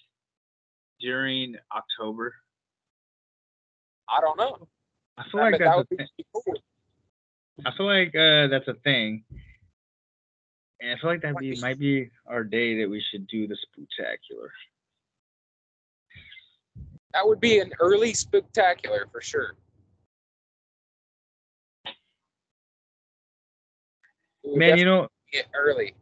during October? I don't know. I feel like that's a thing. cool. I feel like uh, that's a thing, and I feel like that be might be our day that we should do the spooktacular. That would be an early spooktacular for sure. Man, you know, early.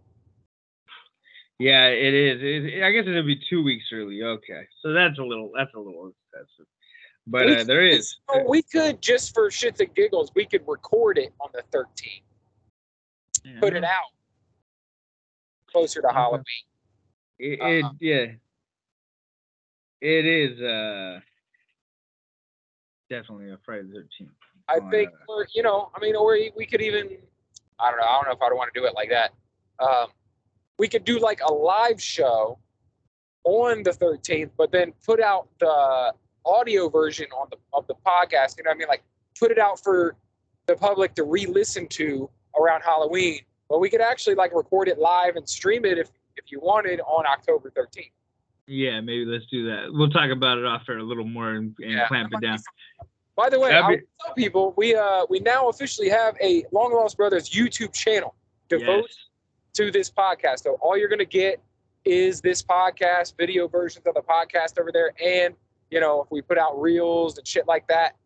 Yeah, it is. It, I guess it'll be two weeks early. Okay, so that's a little. That's a little excessive. But uh, there is. so we could just for shits and giggles, we could record it on the 13th, Yeah, put it out closer to. Halloween. It, it uh-huh. yeah. It is uh definitely a Friday the Thirteenth. I on, think, uh, or you know, I mean, or we could even, I don't know, I don't know if I want to do it like that. Um, we could do like a live show on the 13th, but then put out the audio version on the of the podcast. You know what I mean? Like put it out for the public to re-listen to around Halloween. But we could actually like record it live and stream it if if you wanted on October 13th. Yeah, maybe let's do that. We'll talk about it off air a little more and, and Yeah, clamp it down. By the way, That'd I be- will tell people we uh we now officially have a Long Lost Brothers YouTube channel devoted Yes. to this podcast. So all you're gonna get is this podcast, video versions of the podcast over there, and you know if we put out reels and shit like that,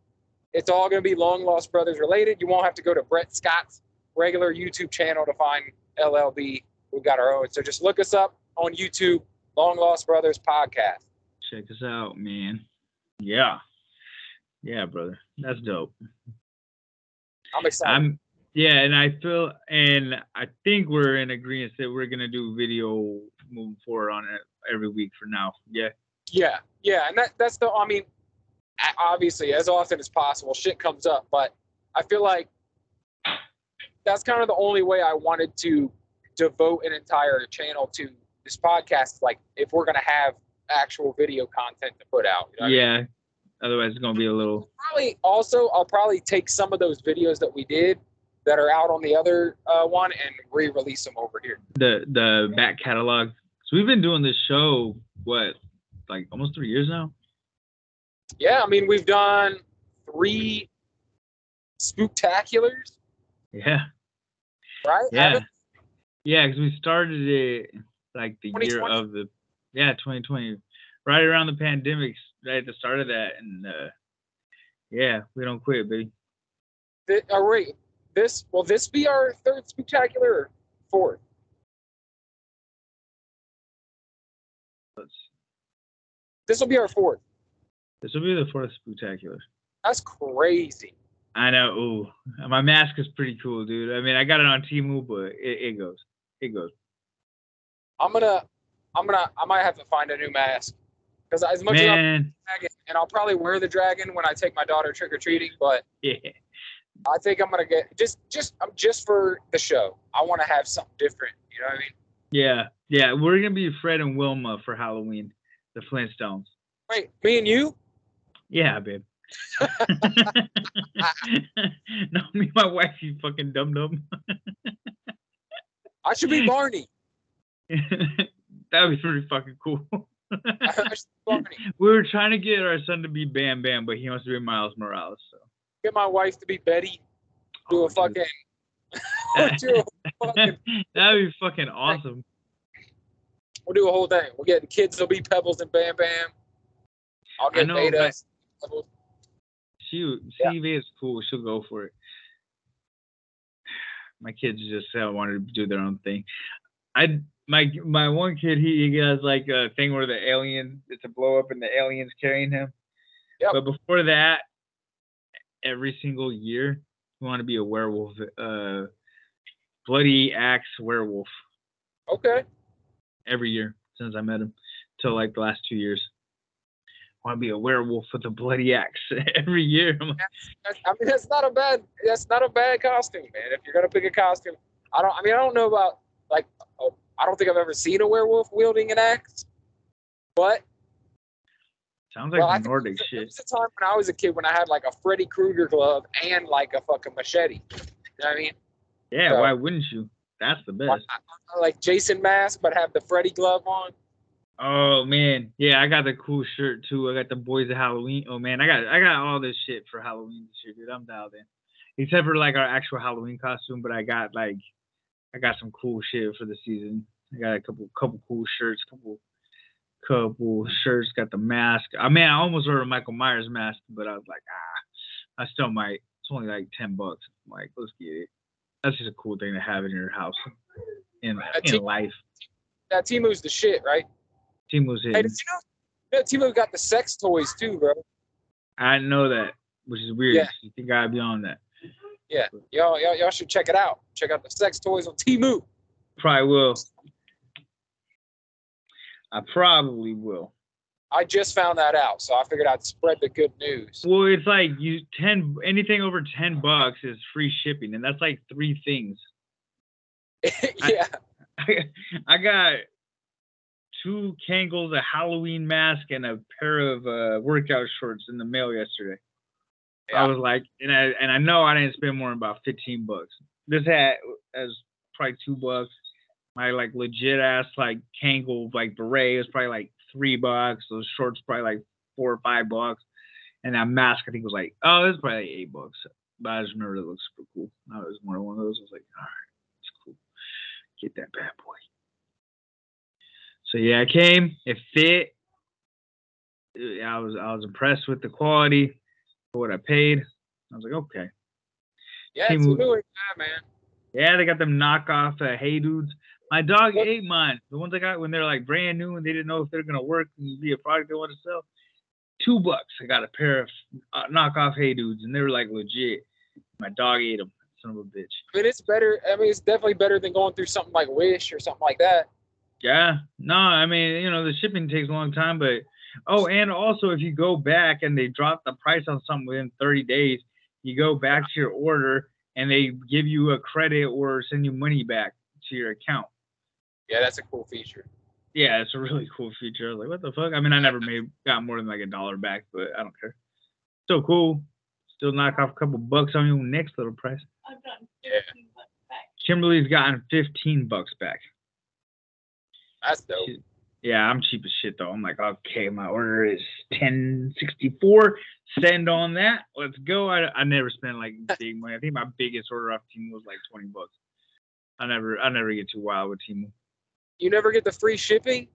it's all gonna be Long Lost Brothers related. You won't have to go to Brett Scott's regular YouTube channel to find LLB. We've got our own. So just look us up on YouTube, Long Lost Brothers Podcast. Check us out, man. Yeah. Yeah, brother. That's dope. I'm excited. I'm yeah, and I feel and I think we're in agreement that we're gonna do video moving forward on it every week for now. Yeah. Yeah, yeah, and that that's the. I mean, obviously, as often as possible, shit comes up, but I feel like that's kind of the only way I wanted to devote an entire channel to this podcast. Like, if we're gonna have actual video content to put out, you know what I mean? Yeah. Otherwise it's gonna be a little Probably also, I'll probably take some of those videos that we did that are out on the other uh, one and re-release them over here. the the back catalog. So we've been doing this show what like almost three years now. Yeah, I mean, we've done three spooktaculars, Yeah. right? Yeah. Yeah, because we started it like the year of the yeah 2020, right around the pandemic, right at the start of that, and uh yeah, we don't quit, baby. Th- oh, wait, this will this be our third spooktacular or fourth? Let's This will be our fourth. This will be the fourth spooktacular. That's crazy. I know. Ooh, my mask is pretty cool, dude. I mean, I got it on Temu, but it, it goes. It goes. I'm gonna, I'm gonna, I might have to find a new mask because as much Man. as I'm dragon, and I'll probably wear the dragon when I take my daughter trick or treating, but Yeah. I think I'm gonna get just, just, I'm just for the show. I want to have something different. You know what I mean? Yeah. Yeah. We're gonna be Fred and Wilma for Halloween. The Flintstones. Wait, me and you? Yeah, babe. <laughs> no, me and my wife, you fucking dum dum. I should be <laughs> Barney. That'd be pretty fucking cool. I should be Barney. <laughs> we were trying to get our son to be Bam Bam, but he wants to be Miles Morales. So Get my wife to be Betty. Do Oh, a fucking. do a fucking That'd be fucking awesome. We'll do a whole thing. We'll get the kids. Will be Pebbles and Bam Bam. I'll I get know, Beta. Pebbles. She Yeah. Is cool. She'll go for it. <sighs> My kids just uh, wanted to do their own thing. I my my one kid he, he has like a thing where the alien it's a blow up and the aliens carrying him. Yep. But before that, every single year we want to be a werewolf. Uh, bloody axe werewolf Okay. Every year since I met him till like the last two years. I Want to be a werewolf with a bloody axe <laughs> every year. Like, That's- I mean, that's not a bad. That's not a bad costume, man. If you're gonna pick a costume, I don't. I mean, I don't know about like. Oh, I don't think I've ever seen a werewolf wielding an axe. But Sounds like well, Nordic there shit. was a time when I was a kid when I had like a Freddy Krueger glove and like a fucking machete. You know what I mean? Yeah, so- why wouldn't you? That's the best. Like Jason mask, but have the Freddy glove on. Oh man, yeah, I got the cool shirt too. I got the boys of Halloween. Oh man, I got I got all this shit for Halloween this year, dude. I'm dialed in. Except for like our actual Halloween costume, but I got like I got some cool shit for the season. I got a couple couple cool shirts, couple couple shirts. Got the mask. I mean, I almost ordered a Michael Myers mask, but I was like, ah, I still might. It's only like ten bucks. I'm like, let's get it. That's just a cool thing to have in your house in in it. life. That Temu's the shit, right? Temu's Hey, in. did you know? Yeah, Temu got the sex toys too, bro. I know that, which is weird. Yeah. You think I'd be on that? Yeah, y'all, y'all, y'all should check it out. Check out the sex toys on Temu. Probably will. I probably will. I just found that out, so I figured I'd spread the good news. Well, it's like you ten anything over ten bucks is free shipping, and that's like three things. <laughs> yeah, <laughs> I got two Kangols, a Halloween mask, and a pair of uh, workout shorts in the mail yesterday. I was like, and I and I know I didn't spend more than about fifteen bucks. This hat as probably two bucks. My like legit ass like Kangol like beret was probably like three bucks. Those shorts probably like four or five bucks. And that mask I think was like oh it's probably like eight bucks. But I just remember it looks super cool. I was more one of those. I was like, all right, it's cool. Get that bad boy. So yeah, I came. It fit. I was I was impressed with the quality for what I paid. I was like, okay. yeah, Temu- Temu ain't bad, man. Yeah, they got them knockoff uh, Hey Dudes. My dog What- ate mine. The ones I got when they're like brand new and they didn't know if they're gonna work and be a product they want to sell. Two bucks. I got a pair of uh, knockoff Hey Dudes and they were like legit. My dog ate them. Son of a bitch. But it's better. I mean, it's definitely better than going through something like Wish or something like that. Yeah. No, I mean, you know, the shipping takes a long time, but oh, and also if you go back and they drop the price on something within 30 days, you go back to your order and they give you a credit or send you money back to your account. Yeah, that's a cool feature. Yeah, it's a really cool feature. I was like, what the fuck? I mean, I never made got more than like a dollar back, but I don't care. Still cool. Still knock off a couple bucks on your next little price. I've gotten Yeah. 15 bucks back. Kimberly's gotten 15 bucks back. That's dope. She- Yeah, I'm cheap as shit though. I'm like, okay, my order is 1064. Send on that. Let's go. I, I never spend like <laughs> big money. I think my biggest order off Temu was like 20 bucks. I never I never get too wild with Temu. You never get the free shipping?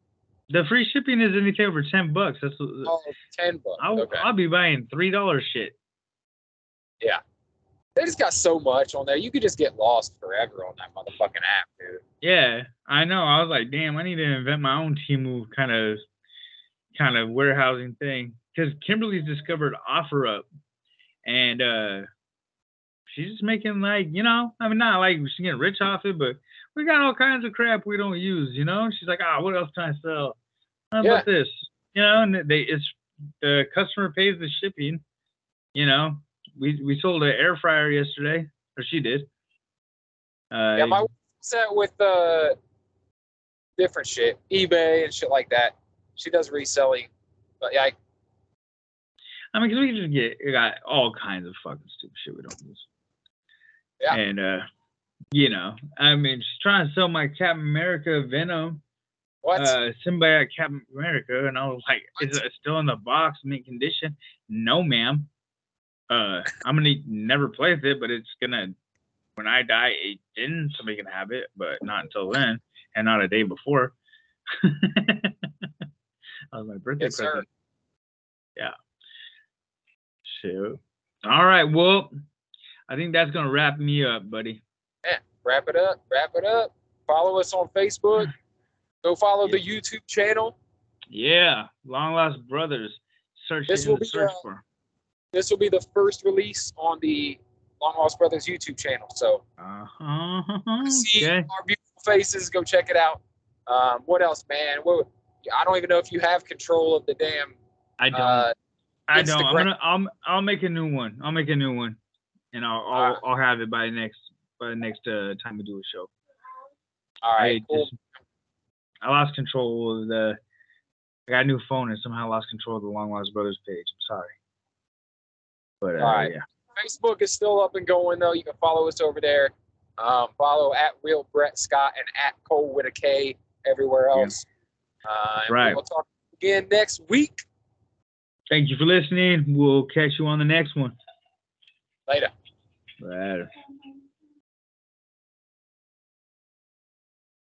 The free shipping is anything over 10 bucks. That's what, Oh, 10 bucks. I'll, okay. I'll be buying three dollar shit. Yeah, they just got so much on there. You could just get lost forever on that motherfucking app, dude. Yeah, I know. I was like, damn, I need to invent my own Temu kind of kind of warehousing thing because Kimberly's discovered OfferUp, and uh, she's just making like you know, I mean not like she's getting rich off it, but we got all kinds of crap we don't use, you know. She's like, ah, what else can I sell? How yeah. about this? You know, and they it's the customer pays the shipping. You know, we we sold an air fryer yesterday, or she did. Uh, yeah, my set with uh different shit, eBay and shit like that. She does reselling, but yeah. I, I mean, cause we just get we got all kinds of fucking stupid shit we don't use. Yeah. And uh, you know, I mean, she's trying to sell my Captain America Venom. What? Uh, symbiote Captain America, and I was like, what? "Is it still in the box, mint condition?" No, ma'am. Uh, I'm gonna never play with it, but it's gonna when I die, it, then somebody can have it, but not until then, and not a day before. <laughs> that was my birthday yes, present. Sir. Yeah. So, all right. Well, I think that's gonna wrap me up, buddy. Wrap it up. Wrap it up. Follow us on Facebook. Go follow yeah. the YouTube channel. Yeah, Long Lost Brothers. Search this will be search uh, for. This will be the first release on the Long Lost Brothers YouTube channel. So uh-huh. <laughs> see okay. our beautiful faces. Go check it out. Um, what else, man? What, I don't even know if you have control of the damn. I don't. Uh, I don't. I'm gonna. I'll. I'll make a new one. I'll make a new one, and I'll. I'll, right. I'll have it by next. By the next uh, time we do a show. All right. I, cool. just, I lost control of the. I got a new phone and somehow lost control of the Long Lost Brothers page. I'm sorry. But uh, All right. yeah. Facebook is still up and going though. You can follow us over there. Um, follow at Real Brett Scott and at Cole with a K everywhere else. Yeah. Uh, right. We'll talk again next week. Thank you for listening. We'll catch you on the next one. Later. Later.